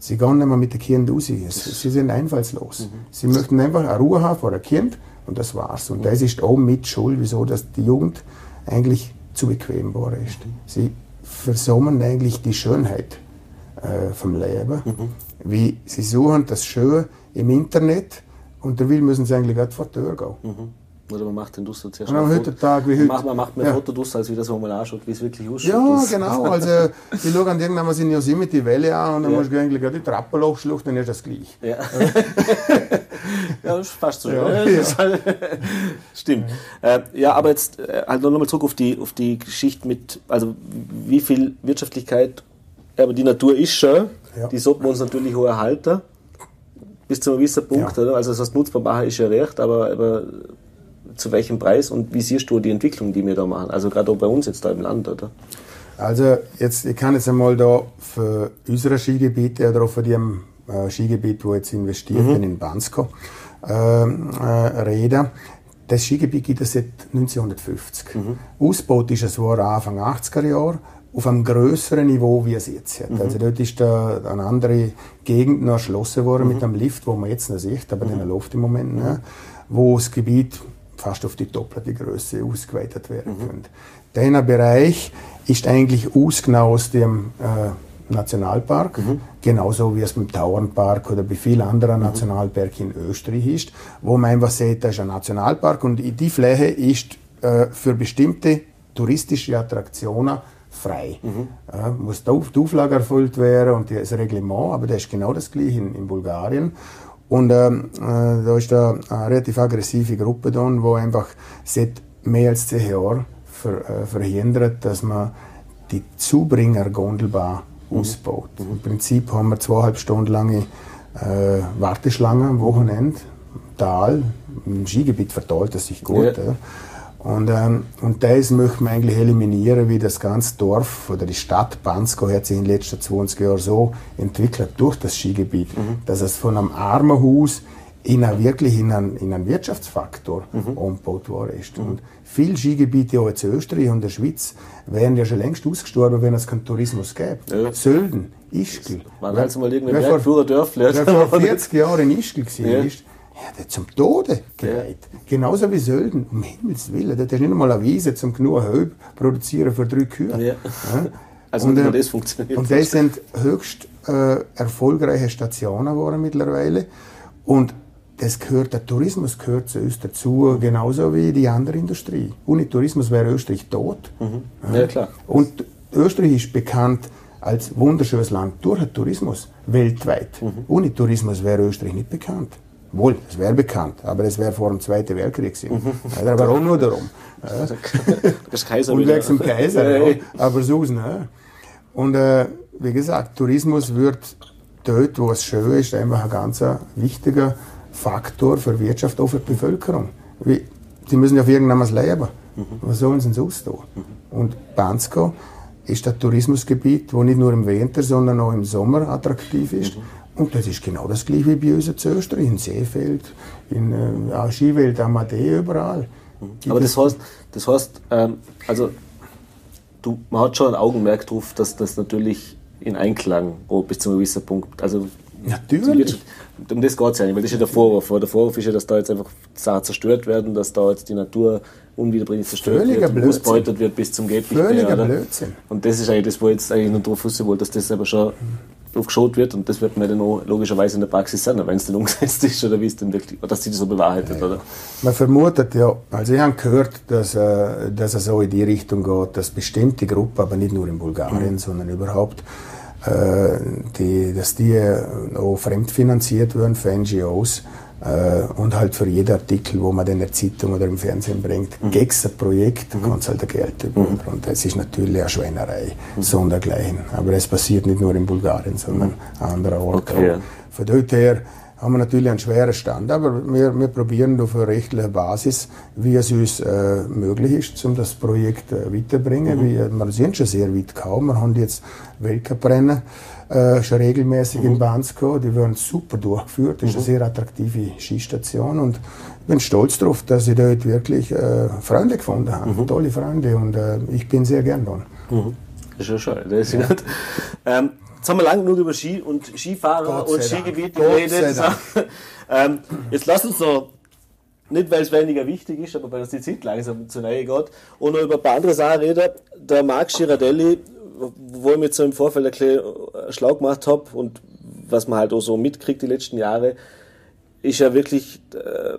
Sie gehen nicht mehr mit den Kindern raus. Sie sind einfallslos. Mhm. Sie möchten einfach eine Ruhe haben vor ein Kind und das war's. Und das ist auch mit Schuld, wieso dass die Jugend eigentlich zu bequem war ist. Sie versäumen eigentlich die Schönheit äh, vom Leben. Mhm. Wie sie suchen das Schöne im Internet und da will müssen sie eigentlich gerade vor die Tür gehen. Mhm. Oder man macht den Duster zuerst Und am ein Hüttertag wie Man heute. macht, man macht mehr Ja. Fotoduster, als wie das, wo man anschaut, wie es wirklich ausschaut. Ja, genau. <laughs> Also, ich schaue an irgendwann in Yosemite Valley an und dann Ja. musst du eigentlich gerade die Trappe hochschlucht, dann ist das gleich. Ja. <laughs> ja, das ist fast so. Ja, Ja, ja. halt- <laughs> Stimmt. Äh, ja, aber jetzt äh, halt noch mal zurück auf die, auf die Geschichte mit, also wie viel Wirtschaftlichkeit, aber die Natur ist schön, Ja. die sollten wir uns natürlich auch erhalten, bis zu einem gewissen Punkt. Ja. Oder? Also das heißt, nutzbar machen ist ja recht, aber, aber zu welchem Preis und wie siehst du die Entwicklung, die wir da machen? Also gerade auch bei uns jetzt da im Land, oder? Also jetzt, ich kann jetzt einmal da für unsere Skigebiete oder auch für die äh, Skigebiet, wo jetzt investiert bin in Bansko, ähm, äh, reden. Das Skigebiet gibt es seit 1950. Ausgebaut ist es war Anfang 80er Jahre auf einem größeren Niveau, wie es jetzt hat. Also dort ist da eine andere Gegend noch erschlossen worden mit einem Lift, wo man jetzt noch sieht, aber den läuft im Moment nicht, wo das Gebiet fast auf die doppelte Größe ausgeweitet werden könnte. Dieser Bereich ist eigentlich ausgenau aus dem äh, Nationalpark, genauso wie es beim Tauernpark oder bei vielen anderen Nationalparken in Österreich ist, wo man einfach sieht, das ist ein Nationalpark und die Fläche ist äh, für bestimmte touristische Attraktionen frei. Ja, muss die Auf- die Auflage erfüllt werden und das Reglement, aber das ist genau das gleiche in, in Bulgarien. Und ähm, äh, da ist da eine relativ aggressive Gruppe da, wo einfach seit mehr als zehn Jahren ver, äh, verhindert, dass man die Zubringer-Gondelbahn ausbaut. Im Prinzip haben wir zweieinhalb Stunden lange äh, Warteschlange am Wochenende, Tal, im Skigebiet verteilt das sich gut. Ja. Ja. Und, ähm, und das möchte man eigentlich eliminieren, wie das ganze Dorf oder die Stadt Bansko hat sich in den letzten 20 Jahren so entwickelt durch das Skigebiet, dass es von einem Armenhaus in ein, wirklich in einen, in einen Wirtschaftsfaktor umgebaut worden ist. Und viele Skigebiete auch in Österreich und der Schweiz wären ja schon längst ausgestorben, wenn es keinen Tourismus gäbe. Ja. Sölden, Ischgl. Waren also mal vor- Bergführer Dörfler. Wer vor <laughs> 40 Jahren in Ischgl war, Ja. ist, ja, der hat zum Tode gereiht. Genauso wie Sölden, um Himmels Willen. Der hat nicht einmal eine Wiese zum genug Heu produzieren für drei Kühe. Ja. <laughs> Also Und, nur äh, das funktioniert. Und das sind höchst äh, erfolgreiche Stationen geworden mittlerweile. Und das gehört, der Tourismus gehört zu uns dazu, genauso wie die andere Industrie. Ohne Tourismus wäre Österreich tot. ja, klar. Und Österreich ist bekannt als wunderschönes Land durch den Tourismus weltweit. Ohne Tourismus wäre Österreich nicht bekannt. Wohl, es wäre bekannt, aber es wäre vor dem Zweiten Weltkrieg gewesen. Ja, aber auch nur darum. <laughs> Das Kaiser Und wegen dem Kaiser, Ja, aber so ist ne? Und äh, wie gesagt, Tourismus wird dort, wo es schön ist, einfach ein ganz wichtiger Faktor für Wirtschaft, auch für die Bevölkerung. Wie, die müssen ja auf irgendwas leben. Was sollen sie denn sonst tun? Und Bansko ist ein Tourismusgebiet, wo nicht nur im Winter, sondern auch im Sommer attraktiv ist. Und das ist genau das gleiche wie bei uns in Österreich, in Seefeld, in äh, Skiwelt, Amadee, überall. Gibt Aber das heißt, das heißt ähm, also du, man hat schon ein Augenmerk drauf, dass das natürlich in Einklang oh, bis zu einem gewissen Punkt, also Natürlich. um das geht es ja nicht, weil das ist ja der Vorwurf. Aber Der Vorwurf ist ja, dass da jetzt einfach Sachen zerstört werden, dass da jetzt die Natur unwiederbringlich zerstört Völliger wird, ausbeutet wird bis zum geht Völliger? Blödsinn. Und das ist eigentlich das, wo ich jetzt eigentlich noch drauf wissen wollte, dass das aber schon drauf geschaut wird und das wird man dann auch logischerweise in der Praxis sehen, wenn es dann umgesetzt ist oder wie es denn wirklich, oder dass sich das so bewahrheitet, oder? Man vermutet ja, also ich habe gehört, dass, äh, dass es so in die Richtung geht, dass bestimmte Gruppen, aber nicht nur in Bulgarien, Mhm. sondern überhaupt, äh, die, dass die äh, auch fremdfinanziert werden für NGOs und halt für jeden Artikel, wo man in der Zeitung oder im Fernsehen bringt, Mhm. gegen ein Projekt, mhm. kannst halt Geld über. Und das ist natürlich eine Schweinerei, Mhm. sondergleichen. Aber das passiert nicht nur in Bulgarien, sondern an anderen Orten. Okay. Von dort her haben wir natürlich einen schweren Stand, aber wir, wir probieren auf einer rechtlichen Basis, wie es uns äh, möglich ist, um das Projekt äh, weiterzubringen. Mhm. Wir, wir sind schon sehr weit gekommen. Wir haben jetzt Weltcuprennen äh, schon regelmäßig Mhm. in Bansko. Die werden super durchgeführt. Das ist eine sehr attraktive Skistation und ich bin stolz darauf, dass ich dort wirklich äh, Freunde gefunden habe. Mhm. Tolle Freunde und äh, ich bin sehr gern da. Das ist ja schön. Das ist ja gut. Ähm, jetzt haben wir lange genug über Ski und Skifahrer Gott und Gott geredet. <laughs> ähm, jetzt lass uns noch, nicht weil es weniger wichtig ist, aber weil uns die Zeit langsam zu nahe geht, und noch über ein paar andere Sachen reden. Der Marc Girardelli, wo ich mir jetzt so im Vorfeld ein bisschen äh, schlau gemacht habe und was man halt auch so mitkriegt die letzten Jahre, ist ja wirklich äh,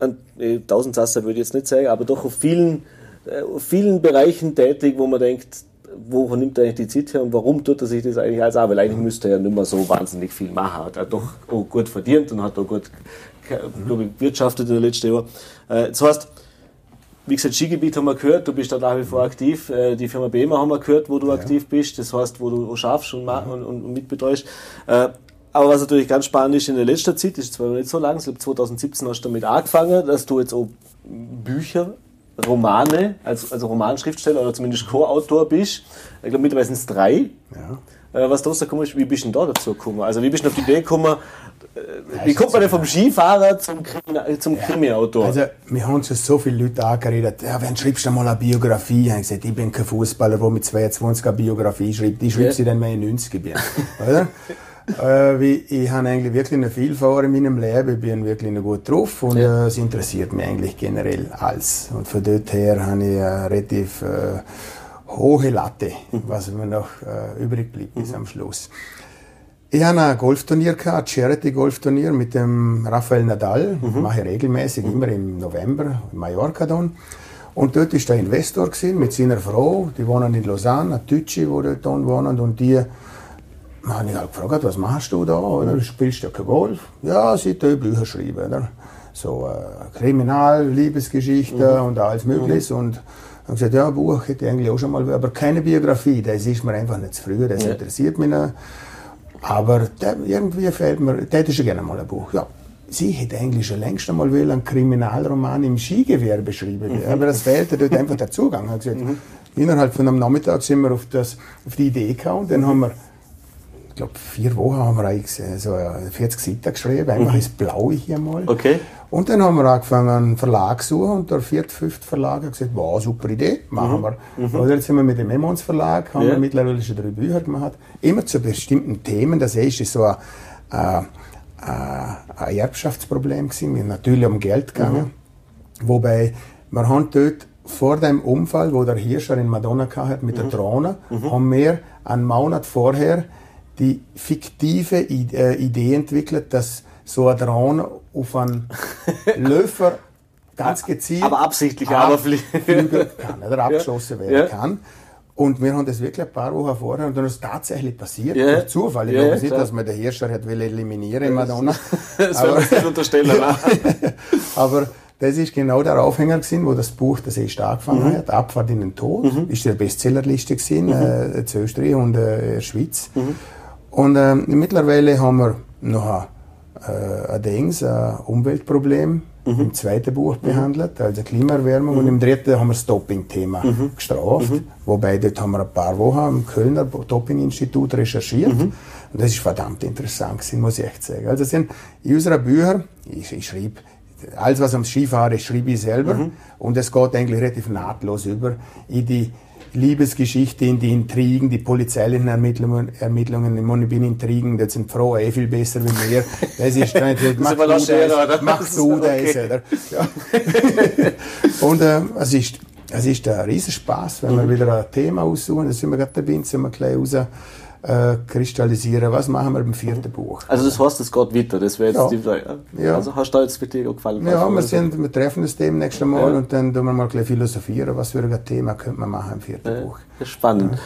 an äh, Tausendsasser würde ich jetzt nicht sagen, aber doch auf vielen, äh, auf vielen Bereichen tätig, wo man denkt, wo nimmt er eigentlich die Zeit her und warum tut er sich das eigentlich als auch? Weil eigentlich müsste er ja nicht mehr so wahnsinnig viel machen. Hat er doch auch gut verdient und hat auch gut, glaube ich, wirtschaftet in den letzten Jahren. Äh, das heißt, wie gesagt, Skigebiet haben wir gehört, du bist da nach wie vor aktiv. Äh, die Firma BEMA haben wir gehört, wo du ja. aktiv bist. Das heißt, wo du auch schaffst und, und, und mitbetreust. Äh, aber was natürlich ganz spannend ist in der letzten Zeit, ist zwar nicht so lang, ich glaube 2017 hast du damit angefangen, dass du jetzt auch Bücher, Romane, als, also Romanschriftsteller oder zumindest Co-Autor bist. Ich glaube mittlerweile sind es drei. Ja. Äh, was da gekommen ist, wie bist du denn da dazu gekommen? Also wie bist du auf die Idee gekommen, wie kommt man denn vom Skifahrer zum, Krimi, zum ja. Krimi-Autor? Also, wir haben schon so viele Leute angeredet, ja, wenn schreibst du mal eine Biografie? Ich habe gesagt, ich bin kein Fußballer, der mit 22 eine Biografie schreibt. Ich schreibe ja. sie dann mal in 90 bin. Oder? <laughs> äh, wie, ich habe eigentlich wirklich noch viel vor in meinem Leben, ich bin wirklich gut drauf und ja. äh, es interessiert mich eigentlich generell alles. Und von dort her habe ich eine relativ äh, hohe Latte, mhm. was mir noch äh, übrig blieb bis mhm. am Schluss. Ich habe ein Golfturnier gehabt, ein Charity-Golfturnier mit dem Rafael Nadal, mhm. mache ich regelmäßig, mhm. immer im November, in Mallorca dann. Und dort ist der Investor gewesen, mit seiner Frau, die wohnen in Lausanne, ein Deutsche, die dort wohnen, und die dann habe ich halt gefragt, was machst du da? Oder? Spielst du kein Golf? Ja, sie tue Bücher schreiben. Oder? So äh, Kriminal, Liebesgeschichte mhm. und alles Mögliche. Mhm. Und habe gesagt, ja, Buch hätte ich eigentlich auch schon mal, aber keine Biografie, das ist mir einfach nicht zu früh, das ja. interessiert mich nicht. Aber der, irgendwie fehlt mir, hätte schon gerne mal ein Buch. Ja, sie hätte eigentlich schon längst einmal einen Kriminalroman im Skigewerbe schreiben mhm. aber das fehlte dort einfach der Zugang. Ich gesagt, mhm. Innerhalb von einem Nachmittag sind wir auf, das, auf die Idee gekommen, dann haben wir glaube, vier Wochen haben wir eigentlich so 40 Seiten geschrieben, einfach mhm. ins Blaue hier mal. Okay. Und dann haben wir angefangen, einen Verlag zu suchen und der vierte, fünfte Verlag hat gesagt, wow, super Idee, machen mhm. wir. Mhm. Oder jetzt sind wir mit dem Emmons Verlag, haben ja. wir mittlerweile schon drei Bücher gemacht, immer zu bestimmten Themen. Das erste ist so ein, ein, ein Erbschaftsproblem gewesen, natürlich um Geld gegangen. Mhm. Wobei, wir haben dort vor dem Unfall, wo der Hirscher in Madonna hat mit der mhm. Drohne, mhm. haben wir einen Monat vorher die fiktive äh, Idee entwickelt, dass so ein Drohne auf einen Löfer <laughs> ganz gezielt aber absichtlich aber fliegen kann oder <laughs> abgeschossen ja. werden kann. Und wir haben das wirklich ein paar Wochen vorher und dann ist es tatsächlich passiert. Ja. Durch Zufall. Ich ja, glaube nicht, dass man den Hirscher hat will eliminieren in Madonna. <laughs> das aber, nicht unterstellen. aber das ist genau der Aufhänger gewesen, wo das Buch das erst angefangen mhm. hat. Abfahrt in den Tod. Mhm. Ist der Bestsellerliste gewesen, mhm. äh, in Österreich und äh, in der Schweiz. Mhm. Und äh, mittlerweile haben wir noch ein, äh, ein, Dings, ein Umweltproblem mhm. im zweiten Buch mhm. behandelt, also Klimaerwärmung. Mhm. Und im dritten haben wir das Doping-Thema mhm. gestraft. Mhm. Wobei dort haben wir ein paar Wochen im Kölner Doping-Institut recherchiert. Mhm. Und das ist verdammt interessant gewesen, muss ich echt sagen. Also sind in unseren Büchern, ich, ich schreibe alles, was ums Skifahren ist, schreibe ich selber. Mhm. Und es geht eigentlich relativ nahtlos über in die Liebesgeschichte, in die Intrigen, die polizeilichen Ermittlungen, Ermittlungen im bin Intrigen, das sind Frauen eh viel besser wie mir. Das ist natürlich, mach <laughs> du das, mach du das, oder? Ja. <laughs> Und äh, es ist, es ist ein Riesenspaß, wenn wir mhm. wieder ein Thema aussuchen, da sind wir gerade dabei, sind wir gleich raus äh, kristallisieren. Was machen wir beim vierten Buch? Also das heißt, es geht weiter. Das wäre jetzt ja. die ja. Also hast du da jetzt wirklich gefallen? Ja, wir, sind, wir treffen uns demnächst einmal ja. und dann tun wir mal gleich philosophieren, was für ein Thema könnte man machen im vierten ja, Buch. Das ist spannend.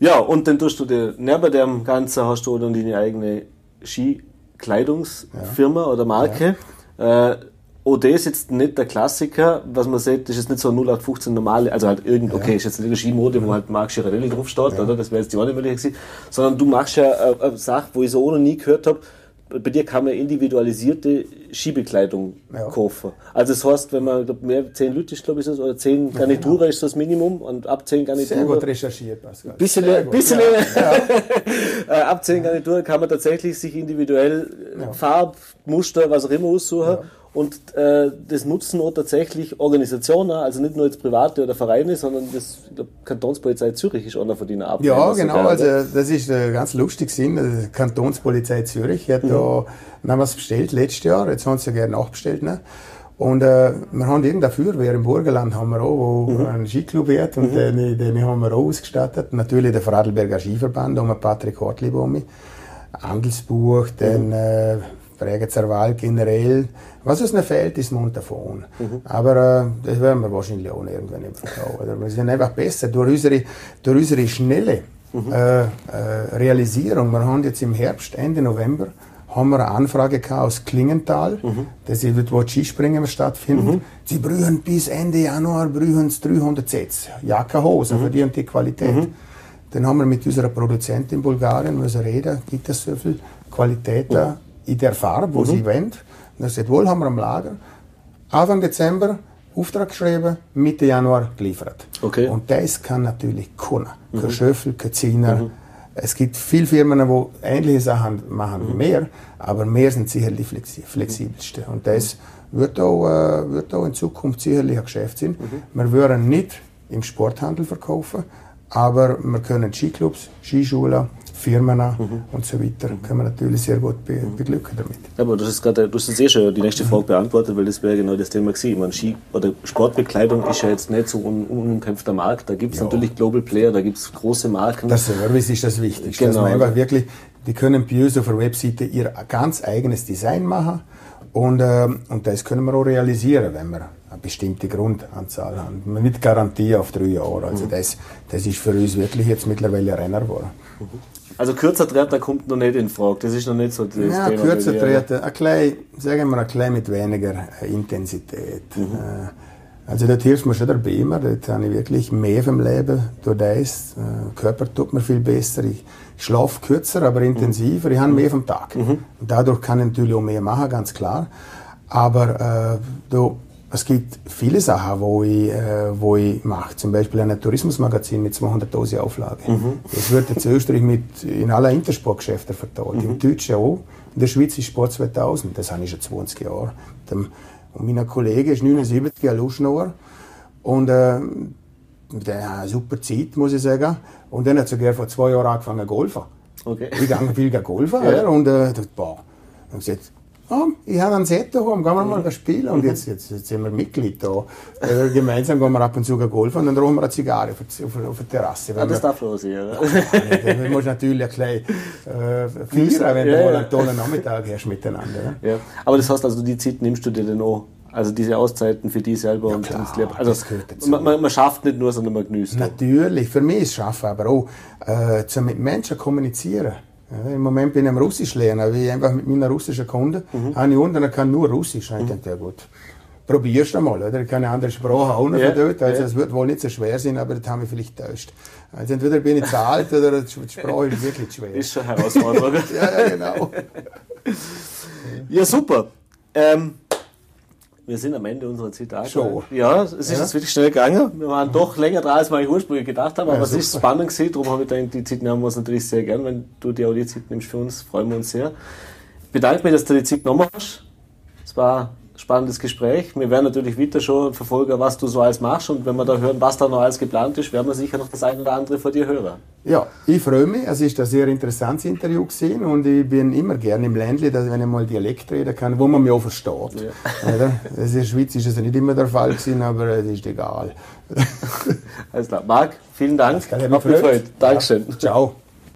Ja. und dann tust du dir, neben dem Ganzen hast du dann deine eigene Skikleidungsfirma oder Marke. Äh, OD ist jetzt nicht der Klassiker, was man sieht, ist jetzt nicht so ein 0815 normale, also halt irgend, okay, ist jetzt nicht eine Skimode, wo halt Marc Girarelli draufsteht, ja. oder? Das wäre jetzt die andere gewesen. Sondern du machst ja eine, eine Sache, wo ich so noch nie gehört habe, bei dir kann man individualisierte Skibekleidung ja. kaufen. Also das heißt, wenn man glaub, mehr zehn Leute ist, glaube ich, oder zehn Garnituren ja, genau. ist das Minimum und ab zehn Garnituren. Sehr gut recherchiert, Pascal. Bisschen, Sehr bisschen <laughs> ja. Äh, ab zehn Garnituren kann man tatsächlich sich individuell ja. Farb, Muster, was auch immer aussuchen. Und äh, das nutzen auch tatsächlich Organisationen, also nicht nur jetzt Private oder Vereine, sondern das ich glaub, Kantonspolizei Zürich ist einer von denen ab. Ja, genau, sogar, also das ist äh, ganz lustig Sinn. Also, die Kantonspolizei Zürich hat mhm. da haben was bestellt letztes Jahr, jetzt haben sie ja gerne nachbestellt. Ne? Und äh, wir haben irgendeine Feuerwehr im Burgenland haben wir auch, wo mhm. ein Skiclub hat und mhm. den, den haben wir auch ausgestattet. Natürlich der Vorarlberger Skiverband, um Patrick Hartlieb um mich. Andelsbuch, dann mhm. Äh, Bregenzer Wald generell. Was uns noch fehlt, ist Montafon. Mhm. Aber äh, das werden wir wahrscheinlich auch irgendwann nicht verkaufen. Wir sind einfach besser durch unsere, durch unsere schnelle mhm. äh, äh, Realisierung. Wir haben jetzt im Herbst, Ende November, haben wir eine Anfrage aus Klingenthal, mhm. das wo Skispringen stattfindet. Mhm. Sie brühen bis Ende Januar brühen 300 Sets. Jacke, Hose, mhm. für die und die Qualität. Mhm. Dann haben wir mit unserer Produzentin in Bulgarien müssen reden, gibt es so viel Qualität da mhm. In der Farbe, wo mhm. sie wollen. Er sagt, wohl haben wir am Lager. Anfang Dezember Auftrag geschrieben, Mitte Januar geliefert. Okay. Und das kann natürlich keiner. Mhm. Kein Schöffel, kein Ziner. Mhm. Es gibt viele Firmen, die ähnliche Sachen machen wie mhm. mehr, aber mehr sind sicherlich die flexibelsten. Und das wird auch, äh, wird auch in Zukunft sicherlich ein Geschäft sein. Mhm. Wir würden nicht im Sporthandel verkaufen, aber wir können Skiclubs, Skischulen, Firmen mhm. und so weiter, mhm. können wir natürlich sehr gut be mhm. beglücken damit. aber du hast gerade, du hast jetzt eh schon die nächste Frage beantwortet, weil das wäre genau das Thema gewesen. meine, Ski oder Sportbekleidung ist ja jetzt nicht so un unumkämpfter Markt. Da gibt es ja. natürlich Global Player, da gibt es große Marken. Der Service ist das Wichtigste. Genau. Dass man einfach wirklich, die können bei uns auf der Webseite ihr ganz eigenes Design machen und, äh, und das können wir auch realisieren, wenn wir eine bestimmte Grundanzahl haben. Mit Garantie auf drei Jahre. Also mhm. das, das ist für uns wirklich jetzt mittlerweile ein Renner geworden. Mhm. Also kürzer Treter kommt noch nicht in Frage. Das ist noch nicht so das ja, Thema. Kürzer Treter, ein klein, sagen wir ein klein mit weniger äh, Intensität. Mhm. Äh, also dort hilft mir schon der Beamer, dort habe ich wirklich mehr vom Leben durch das. Äh, Körper tut mir viel besser. Ich schlafe kürzer, aber intensiver. Ich habe mehr vom Tag. Mhm. Und dadurch kann ich natürlich auch mehr machen, ganz klar. Aber äh, du, es gibt viele Sachen, wo ich, äh, wo ich mache. Zum Beispiel ein Tourismusmagazin mit 200.000 Auflagen. Mhm. Das wird jetzt in Österreich mit, in aller Intersportgeschäften verteilt. Mhm. Im Deutschen auch. In der Schweiz ist Sport 2000. Das habe ich schon 20 Jahre. Und mein Kollege ist 79, ein Luschnauer. Und äh, der hat eine super Zeit, muss ich sagen. Und dann hat sogar vor zwei Jahren angefangen zu golfen. Okay. Ich gehe viel golfen. ja. Und äh, boah. Und gesagt, oh, ich habe einen Set daheim, gehen wir mal spielen. Und jetzt, jetzt, jetzt sind wir Mitglied da. Äh, gemeinsam gehen wir ab und zu golfen und dann rauchen wir eine Zigarre auf, auf, auf der Terrasse. Ah, das darf los oder? Du musst natürlich ein bisschen äh, feiern, wenn ja, du mal einen tollen Nachmittag hast miteinander. Ja. Aber das heißt also, die Zeit nimmst du dir dann auch also diese Auszeiten für dich selber ja, und klar, Leben. Also man, man, man, schafft nicht nur, sondern man genießt. Natürlich, für mich ist Schaffen aber auch äh, zu mit Menschen kommunizieren. Ja, Im Moment bin ich am Russisch lernen, weil ich einfach mit meinen russischen Kunden mhm. habe ich unten, kann nur Russisch. Mhm. Ich denke, ja gut, probierst du mal, oder? Ich kann eine andere Sprache auch noch ja, dort, also es wird wohl nicht so schwer sein, aber das haben wir vielleicht täuscht. Also entweder bin ich zu alt oder die Sprache ist wirklich schwer. Ist schon Herausforderung. <laughs> ja, ja, genau. ja, super. Ähm, wir sind am Ende unserer Zeit Schon. Ja, es ist ja. jetzt wirklich schnell gegangen. Wir waren doch länger dran, als wir ursprünglich gedacht haben, aber ja, es ist spannend gewesen. Darum habe ich gedacht, die Zeit nehmen wir uns natürlich sehr gern. Wenn du dir auch die Zeit nimmst für uns, freuen wir uns sehr. Ich bedanke mich, dass du die Zeit genommen hast. Es war spannendes Gespräch. Wir werden natürlich weiter schon verfolgen, was du so alles machst und wenn wir da hören, was da noch alles geplant ist, werden wir sicher noch das eine oder andere von dir hören. Ja, ich freue mich. Es ist ein sehr interessantes Interview gewesen und ich bin immer gerne im Ländle, dass wenn ich mal Dialekt reden kann, wo man mich auch versteht. Ja. Das in der Schweiz ist es nicht immer der Fall gewesen, aber es ist egal. Alles klar. Marc, vielen Dank. Ich mich Dankeschön. Ja. Ciao.